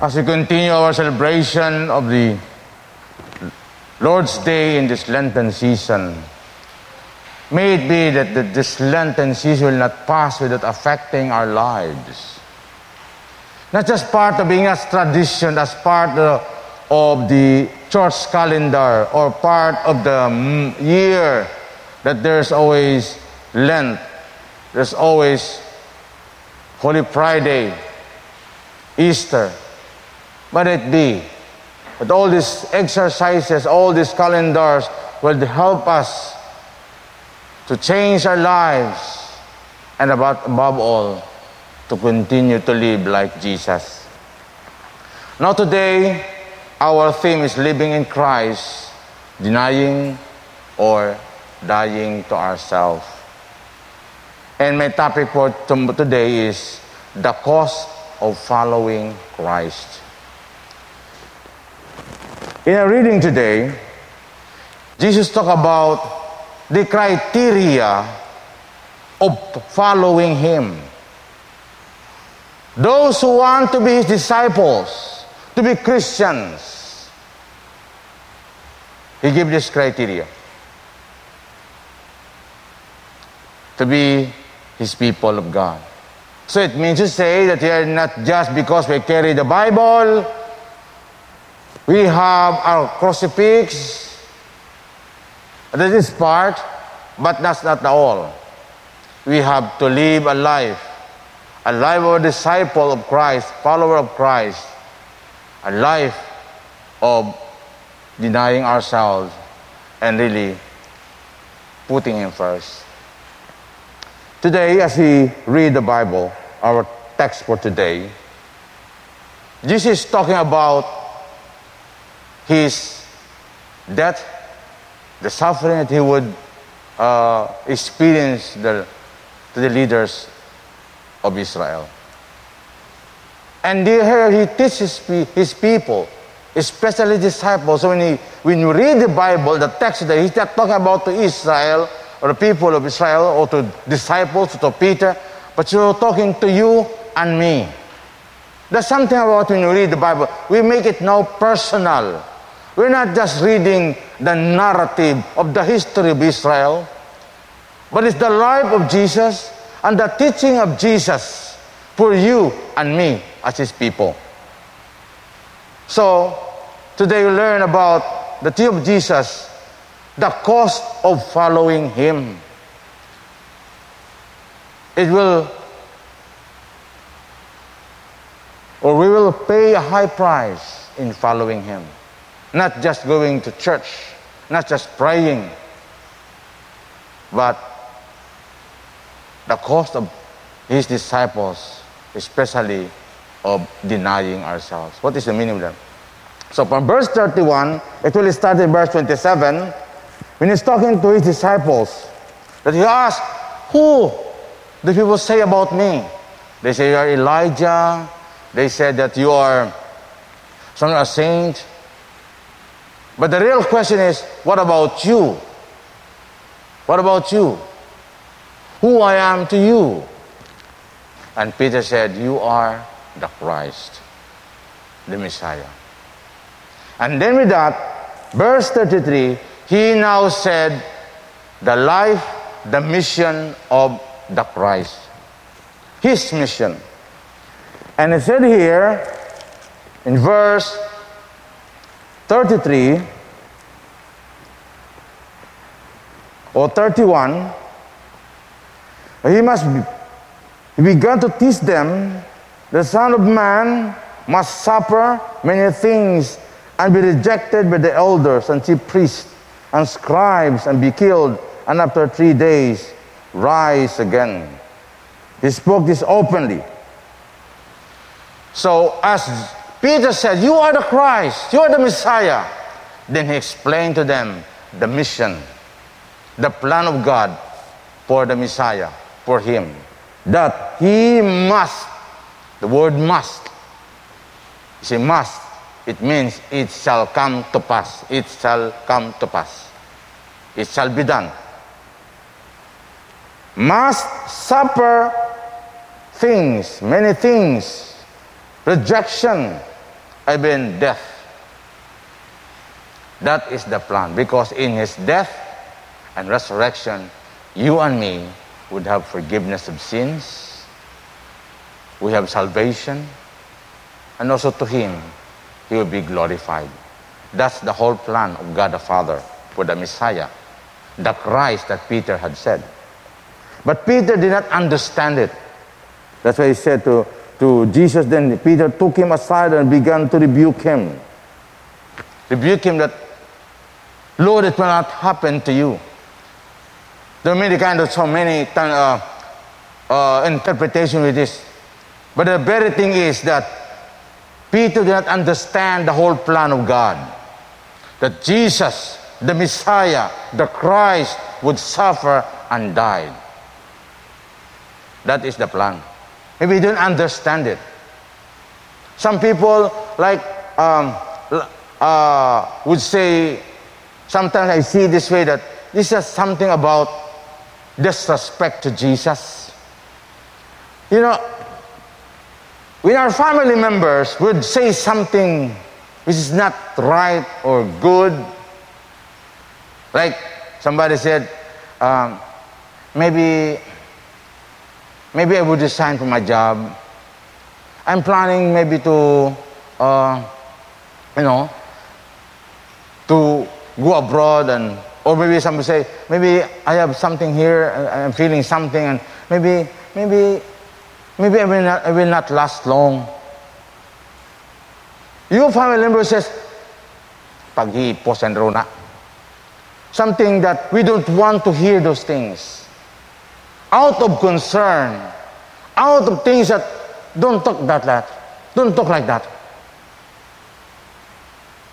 as we continue our celebration of the Lord's Day in this Lenten season, may it be that this Lenten season will not pass without affecting our lives. Not just part of being as tradition, as part of the church calendar or part of the mm, year that there's always Lent, there's always Holy Friday, Easter. But it be that all these exercises, all these calendars will help us to change our lives and about, above all, to continue to live like Jesus. Now today, our theme is living in Christ, denying or dying to ourselves. And my topic for today is the cost of following Christ. In our reading today, Jesus talked about the criteria of following Him. Those who want to be His disciples, to be Christians, He gave this criteria. To be His people of God. So it means to say that we are not just because we carry the Bible, we have our crucifix. That is part, but that's not all. We have to live a life, a life of a disciple of Christ, follower of Christ, a life of denying ourselves and really putting Him first. Today, as we read the Bible, our text for today, Jesus is talking about his death, the suffering that he would uh, experience the, to the leaders of Israel. And here he teaches his people, especially disciples. So when, he, when you read the Bible, the text that he's not talking about to Israel or the people of Israel or to disciples, to Peter, but you're talking to you and me. There's something about when you read the Bible, we make it now personal. We're not just reading the narrative of the history of Israel, but it's the life of Jesus and the teaching of Jesus for you and me as his people. So, today we learn about the teaching of Jesus, the cost of following him. It will, or we will pay a high price in following him. Not just going to church, not just praying, but the cost of his disciples, especially of denying ourselves. What is the meaning of that? So from verse 31, it will start in verse 27, when he's talking to his disciples, that he asked, Who do people say about me? They say you are Elijah. They said that you are some a saint. But the real question is, what about you? What about you? Who I am to you? And Peter said, You are the Christ, the Messiah. And then with that, verse 33, he now said, The life, the mission of the Christ. His mission. And he said here, in verse 33 or 31, he must be, he began to teach them the Son of Man must suffer many things and be rejected by the elders and chief priests and scribes and be killed, and after three days rise again. He spoke this openly. So, as Peter said, You are the Christ, you are the Messiah. Then he explained to them the mission, the plan of God for the Messiah, for him. That he must, the word must, you say must, it means it shall come to pass. It shall come to pass. It shall be done. Must suffer things, many things, rejection, even death. That is the plan. Because in his death and resurrection, you and me would have forgiveness of sins, we have salvation, and also to him, he will be glorified. That's the whole plan of God the Father for the Messiah, the Christ that Peter had said. But Peter did not understand it. That's why he said to, to Jesus, then Peter took him aside and began to rebuke him. Rebuke him that, Lord, it will not happen to you. There are many kind of so many uh, uh, interpretation with this. But the very thing is that Peter did not understand the whole plan of God. That Jesus, the Messiah, the Christ, would suffer and die. That is the plan. Maybe you don't understand it. Some people like um, uh, would say, sometimes I see this way that this is something about disrespect to Jesus. You know, when our family members would say something which is not right or good, like somebody said, um, maybe maybe I would resign from my job. I'm planning maybe to, uh, you know, to go abroad and, or maybe somebody say, maybe I have something here, I'm feeling something, and maybe, maybe, maybe I will not, I will not last long. Your family member says, paghihipos and rona. Something that we don't want to hear those things out of concern, out of things that don't talk that, that don't talk like that.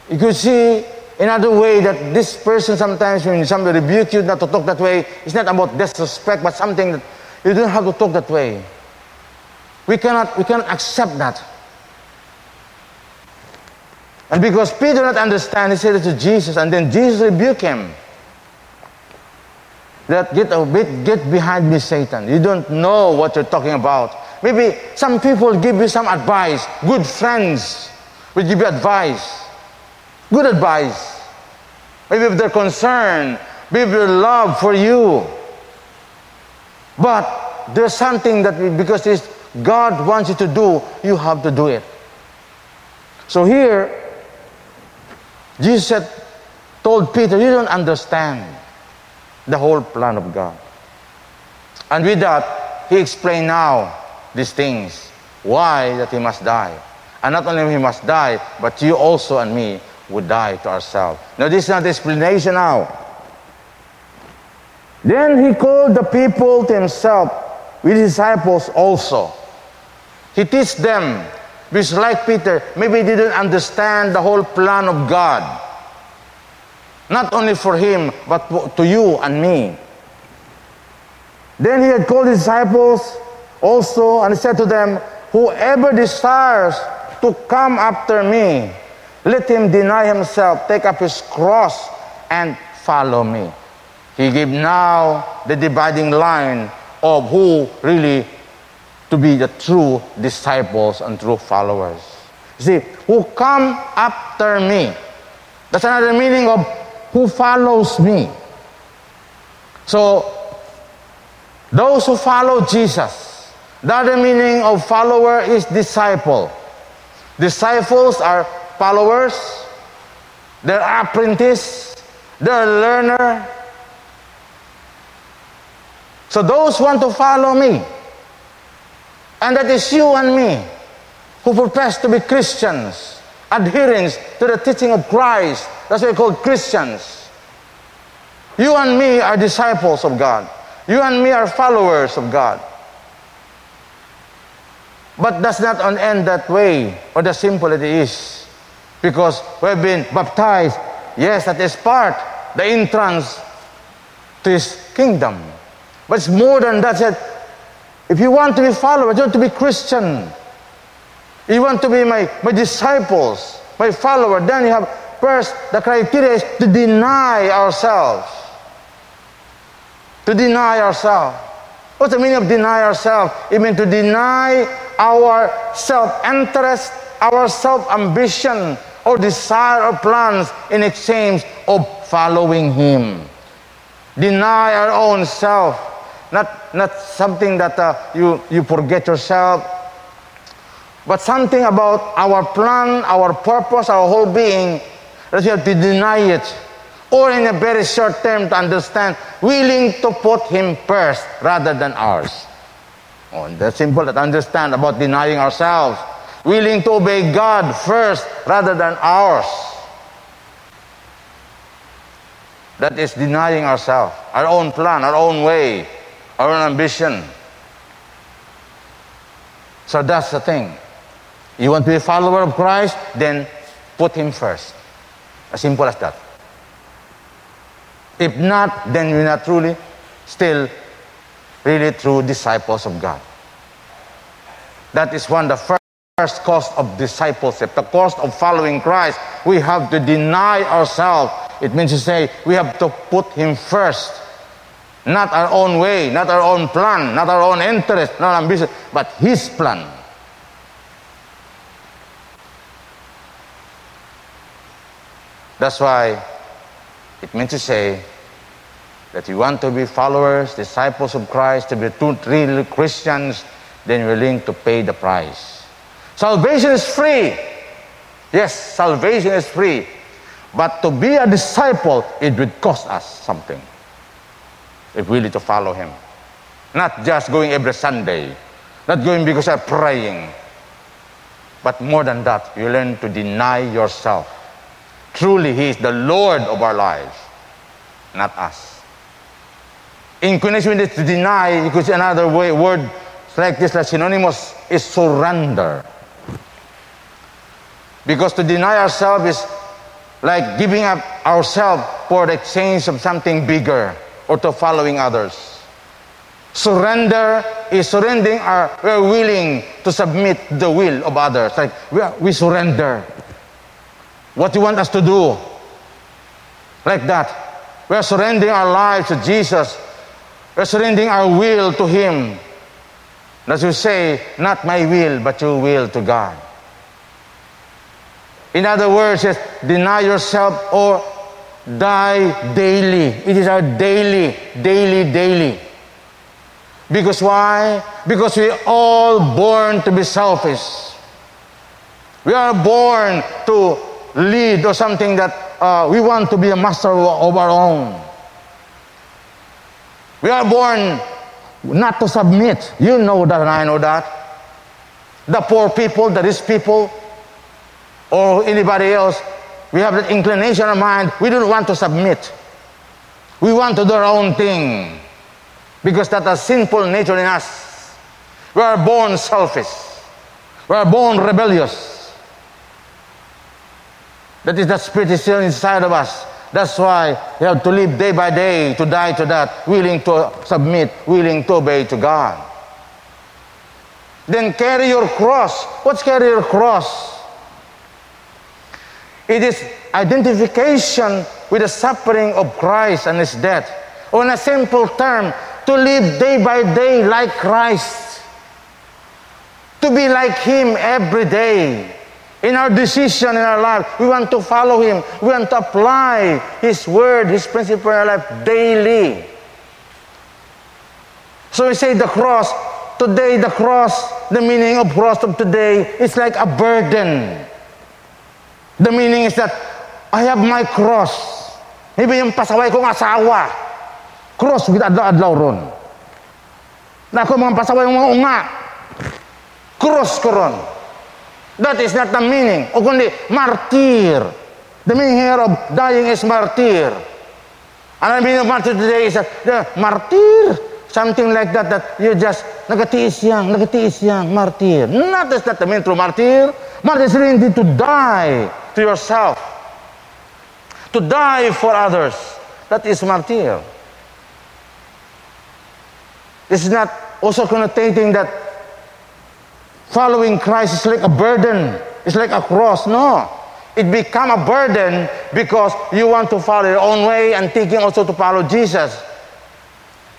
You could see another way that this person sometimes when somebody rebuke you not to talk that way, it's not about disrespect, but something that you don't have to talk that way. We cannot we cannot accept that. And because Peter not understand, he said it to Jesus, and then Jesus rebuked him that get a bit, get behind me, Satan. You don't know what you're talking about. Maybe some people give you some advice. Good friends will give you advice. Good advice. Maybe if they're concerned, maybe their love for you. But there's something that because this God wants you to do, you have to do it. So here, Jesus said, told Peter, you don't understand the whole plan of God. And with that, he explained now these things. Why that he must die. And not only he must die, but you also and me would die to ourselves. Now this is not the explanation now. Then he called the people to himself with disciples also. He teach them, because like Peter, maybe didn't understand the whole plan of God. Not only for him, but to you and me. Then he had called his disciples also and said to them, Whoever desires to come after me, let him deny himself, take up his cross, and follow me. He gave now the dividing line of who really to be the true disciples and true followers. see, who come after me. That's another meaning of who follows me. So, those who follow Jesus, the other meaning of follower is disciple. Disciples are followers, they're apprentice, they're learner. So those who want to follow me, and that is you and me who profess to be Christians, adherents to the teaching of Christ, that's why we're called Christians. You and me are disciples of God. You and me are followers of God. But does not on end that way, or the simple it is. Because we've been baptized. Yes, that is part, the entrance to His kingdom. But it's more than that. Said, if you want to be followers, you want to be Christian. You want to be my, my disciples, my follower, then you have First, the criteria is to deny ourselves. To deny ourselves. What's the meaning of deny ourselves? It means to deny our self interest our self ambition or desire or plans in exchange of following Him. Deny our own self, not, not something that uh, you, you forget yourself, but something about our plan, our purpose, our whole being, that you have to deny it. Or in a very short term to understand, willing to put Him first rather than ours. Oh, that's simple to understand about denying ourselves. Willing to obey God first rather than ours. That is denying ourselves, our own plan, our own way, our own ambition. So that's the thing. You want to be a follower of Christ? Then put Him first. As simple as that. If not, then we're not truly still really true disciples of God. That is one of the first cost of discipleship, the cost of following Christ. We have to deny ourselves. It means to say we have to put Him first. Not our own way, not our own plan, not our own interest, not ambition, but His plan. That's why it means to say that you want to be followers, disciples of Christ, to be true, real Christians, then you're willing to pay the price. Salvation is free. Yes, salvation is free. But to be a disciple, it would cost us something. If we need to follow Him. Not just going every Sunday, not going because I'm praying. But more than that, you learn to deny yourself. Truly, He is the Lord of our lives, not us. In connection with to deny, you could say another way, word like this, like synonymous, is surrender. Because to deny ourselves is like giving up ourselves for the exchange of something bigger or to following others. Surrender is surrendering our, we're willing to submit the will of others. Like we, are, we surrender. What you want us to do. Like that. We're surrendering our lives to Jesus we're surrendering our will to Him. As you say, not my will, but your will to God. In other words, yes, deny yourself or die daily. It is our daily, daily, daily. Because why? Because we are all born to be selfish. We are born to lead or something that uh, we want to be a master of our own. We are born not to submit. You know that, and I know that. The poor people, the rich people, or anybody else, we have that inclination of mind. We don't want to submit. We want to do our own thing because that's a sinful nature in us. We are born selfish. We are born rebellious. That is the spirit is still inside of us. That's why you have to live day by day, to die to that, willing to submit, willing to obey to God. Then carry your cross. What's carry your cross? It is identification with the suffering of Christ and his death. Or in a simple term, to live day by day like Christ. To be like Him every day. In our decision in our life, we want to follow Him. We want to apply His word, His principle in our life daily. So we say the cross, today the cross, the meaning of cross of today is like a burden. The meaning is that I have my cross. Maybe yung pasaway kong asawa. Cross with adlaw-adlaw ron. Na ako mga pasaway mga unga. Cross ko ron. That is not the meaning. O kundi, martyr. The meaning here of dying is martyr. And the meaning of martyr today is that the martyr. Something like that, that you just, nagatiis yan, nagatiis yan, martyr. Not is that the meaning to martyr. Martyr is really to die to yourself. To die for others. That is martyr. This is not also connotating that Following Christ is like a burden. It's like a cross. No. It become a burden because you want to follow your own way and thinking also to follow Jesus.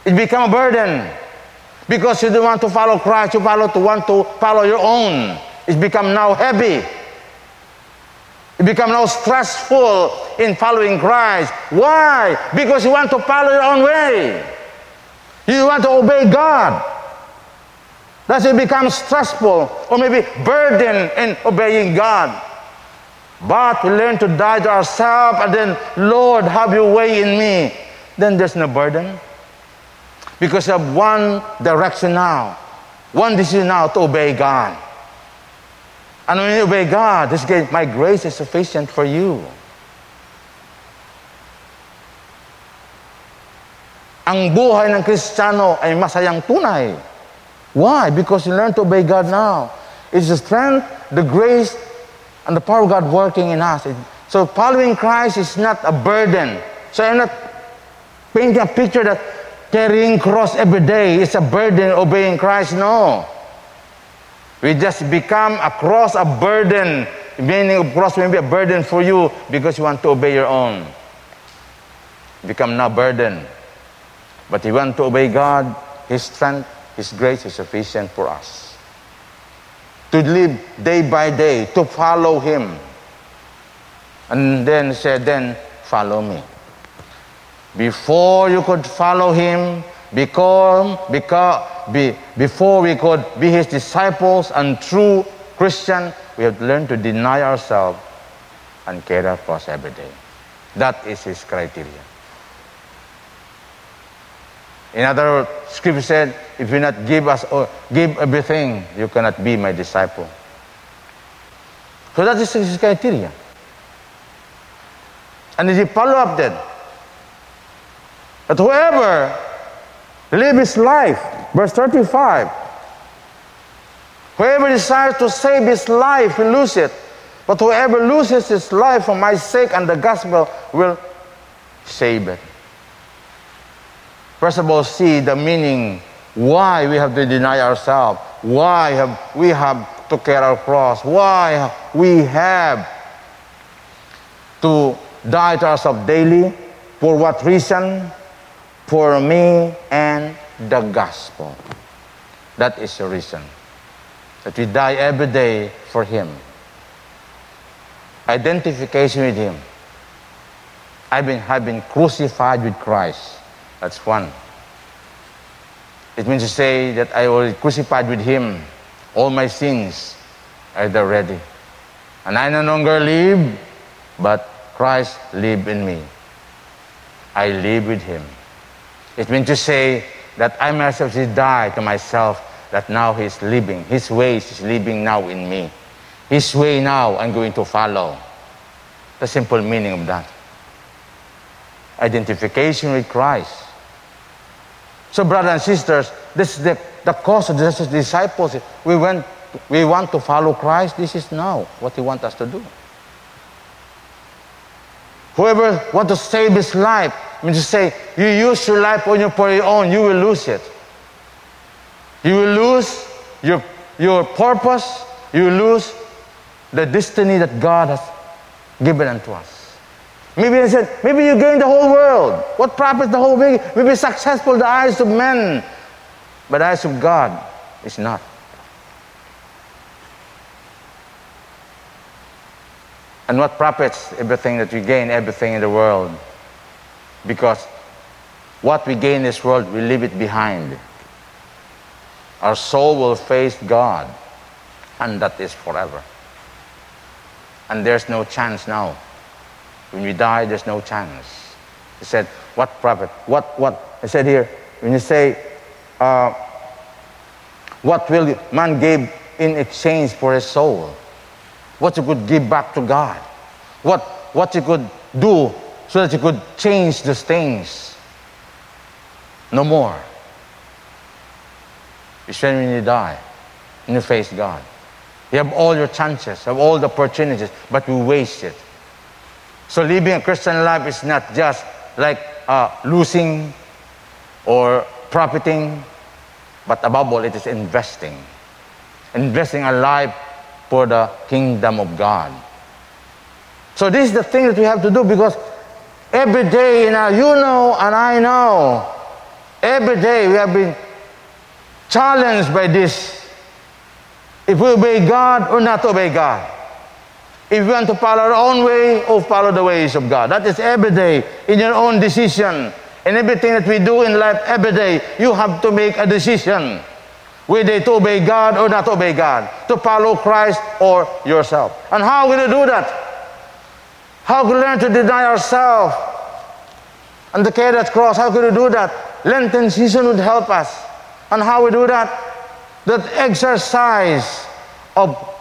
It become a burden because you don't want to follow Christ. You follow to want to follow your own. It's become now heavy. It become now stressful in following Christ. Why? Because you want to follow your own way. You want to obey God. Does it become stressful or maybe burden in obeying God? But we learn to die to ourselves and then, Lord, have your way in me. Then there's no burden. Because you have one direction now, one decision now to obey God. And when you obey God, this my grace is sufficient for you. Ang buhay ng Kristiyano ay masayang tunay. Why? Because you learn to obey God now. It's the strength, the grace, and the power of God working in us. So following Christ is not a burden. So I'm not painting a picture that carrying cross every day is a burden obeying Christ. No. We just become a cross, a burden. Meaning of cross may be a burden for you because you want to obey your own. Become now burden. But you want to obey God, His strength, His grace is sufficient for us to live day by day, to follow Him. And then said, then follow me. Before you could follow Him, become, become, be, before we could be His disciples and true Christian, we have to learn to deny ourselves and carry our cross every day. That is His criteria. In other words, Scripture said, if you not give us or give everything, you cannot be my disciple. So that is his criteria. And he follow up then. But whoever live his life, verse 35, whoever desires to save his life will lose it. But whoever loses his life for my sake and the gospel will save it. First of all, see the meaning why we have to deny ourselves, why have we have to carry our cross, why we have to die to ourselves daily, for what reason? For me and the gospel. That is the reason. That we die every day for Him. Identification with Him. I've been, have been crucified with Christ. That's one. It means to say that I was crucified with him. All my sins are there ready. And I no longer live, but Christ live in me. I live with him. It means to say that I myself should die to myself, that now he's living. His ways is living now in me. His way now I'm going to follow. The simple meaning of that. Identification with Christ. So, brothers and sisters, this is the, the cause of the disciples. We, went, we want to follow Christ. This is now what He wants us to do. Whoever want to save his life, means to say, you use your life on your, for your own, you will lose it. You will lose your, your purpose. You will lose the destiny that God has given unto us. Maybe I said, maybe you gain the whole world. What profit the whole world? Maybe successful the eyes of men, but the eyes of God is not. And what profits everything that we gain, everything in the world? Because what we gain in this world, we leave it behind. Our soul will face God, and that is forever. And there's no chance now when we die, there's no chance. He said, What profit? What, what? I said here, when you say, uh, What will man give in exchange for his soul? What you could give back to God? What, what you could do so that you could change those things? No more. It's when you die and you face God. You have all your chances, have all the opportunities, but we waste it. So living a Christian life is not just like uh, losing or profiting, but above all, it is investing. Investing our life for the kingdom of God. So this is the thing that we have to do because every day, you know, you know and I know, every day we have been challenged by this If we obey God or not obey God. If we want to follow our own way or follow the ways of God. That is every day in your own decision. And everything that we do in life every day, you have to make a decision. Whether to obey God or not obey God. To follow Christ or yourself. And how will you do that? How can we learn to deny ourselves and to carry that cross? How can we do that? Lenten season would help us. And how we do that? That exercise of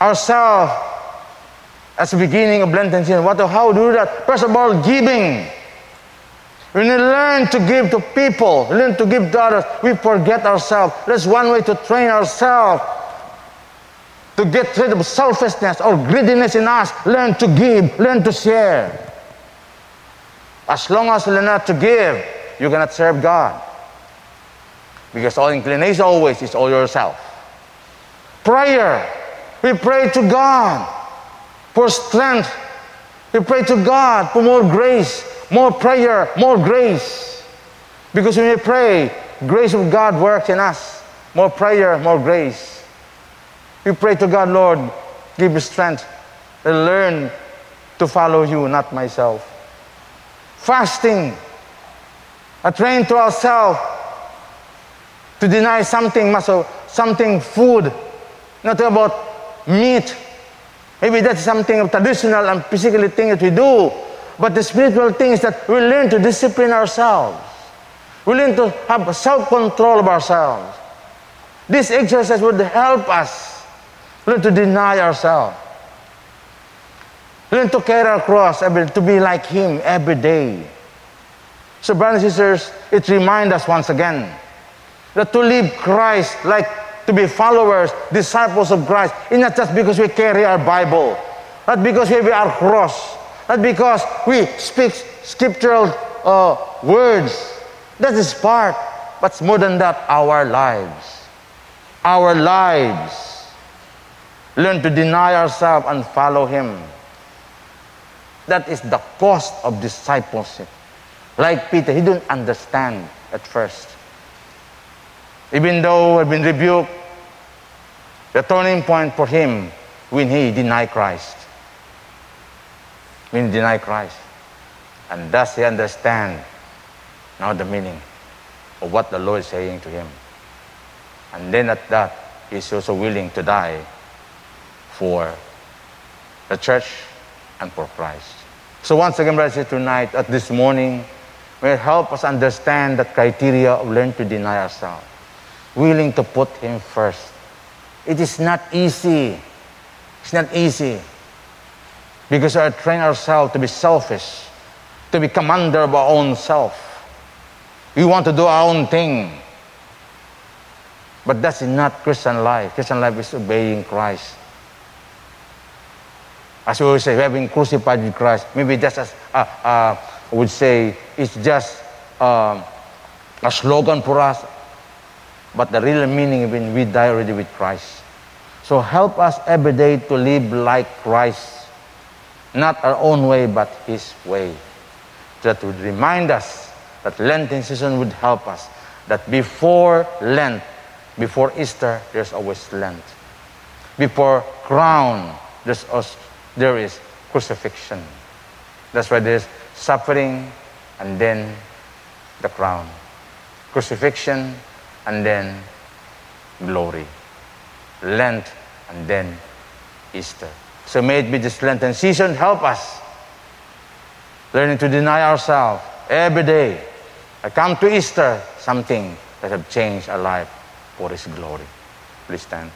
ourselves as the beginning of Lenten season. What, how do that? First of all, giving. We learn to give to people, learn to give to others, we forget ourselves. That's one way to train ourselves to get rid of selfishness or greediness in us. Learn to give, learn to share. As long as you learn not to give, you cannot serve God. Because all inclination always is all yourself. Prayer. We pray to God for strength. We pray to God for more grace, more prayer, more grace. Because when we pray, grace of God works in us. More prayer, more grace. We pray to God, Lord, give me strength and learn to follow you, not myself. Fasting, a train to ourselves to deny something, muscle, something food, not about meat. Maybe that's something traditional and physical thing that we do. But the spiritual thing is that we learn to discipline ourselves. We learn to have self-control of ourselves. This exercise would help us learn to deny ourselves. Learn to carry our cross, every, to be like Him every day. So, brothers and sisters, it reminds us once again that to live Christ, like to be followers, disciples of Christ, it's not just because we carry our Bible, not because we have our cross, not because we speak scriptural uh, words. That is part, but more than that, our lives. Our lives. Learn to deny ourselves and follow Him. That is the cost of discipleship. Like Peter, he didn't understand at first. Even though had been rebuked, the turning point for him when he denied Christ. When he denied Christ. And thus he understand now the meaning of what the Lord is saying to him. And then at that, he's also willing to die for the church and for Christ. So once again, brothers, tonight, at this morning, may help us understand that criteria of learn to deny ourselves. Willing to put Him first. It is not easy. It's not easy. Because we are trained ourselves to be selfish, to be commander of our own self. We want to do our own thing. But that's not Christian life. Christian life is obeying Christ. As we always say, we have been crucified with Christ. Maybe just as uh, uh, would say it's just uh, a slogan for us, but the real meaning when we die already with Christ. So help us every day to live like Christ, not our own way, but His way. That would remind us that Lenten season would help us. That before Lent, before Easter, there's always Lent. Before crown, there's also, there is crucifixion. That's why there's suffering and then the crown. Crucifixion and then glory. Lent and then Easter. So may it be this Lenten season help us learning to deny ourselves every day. I come to Easter, something that have changed our life for His glory. Please stand.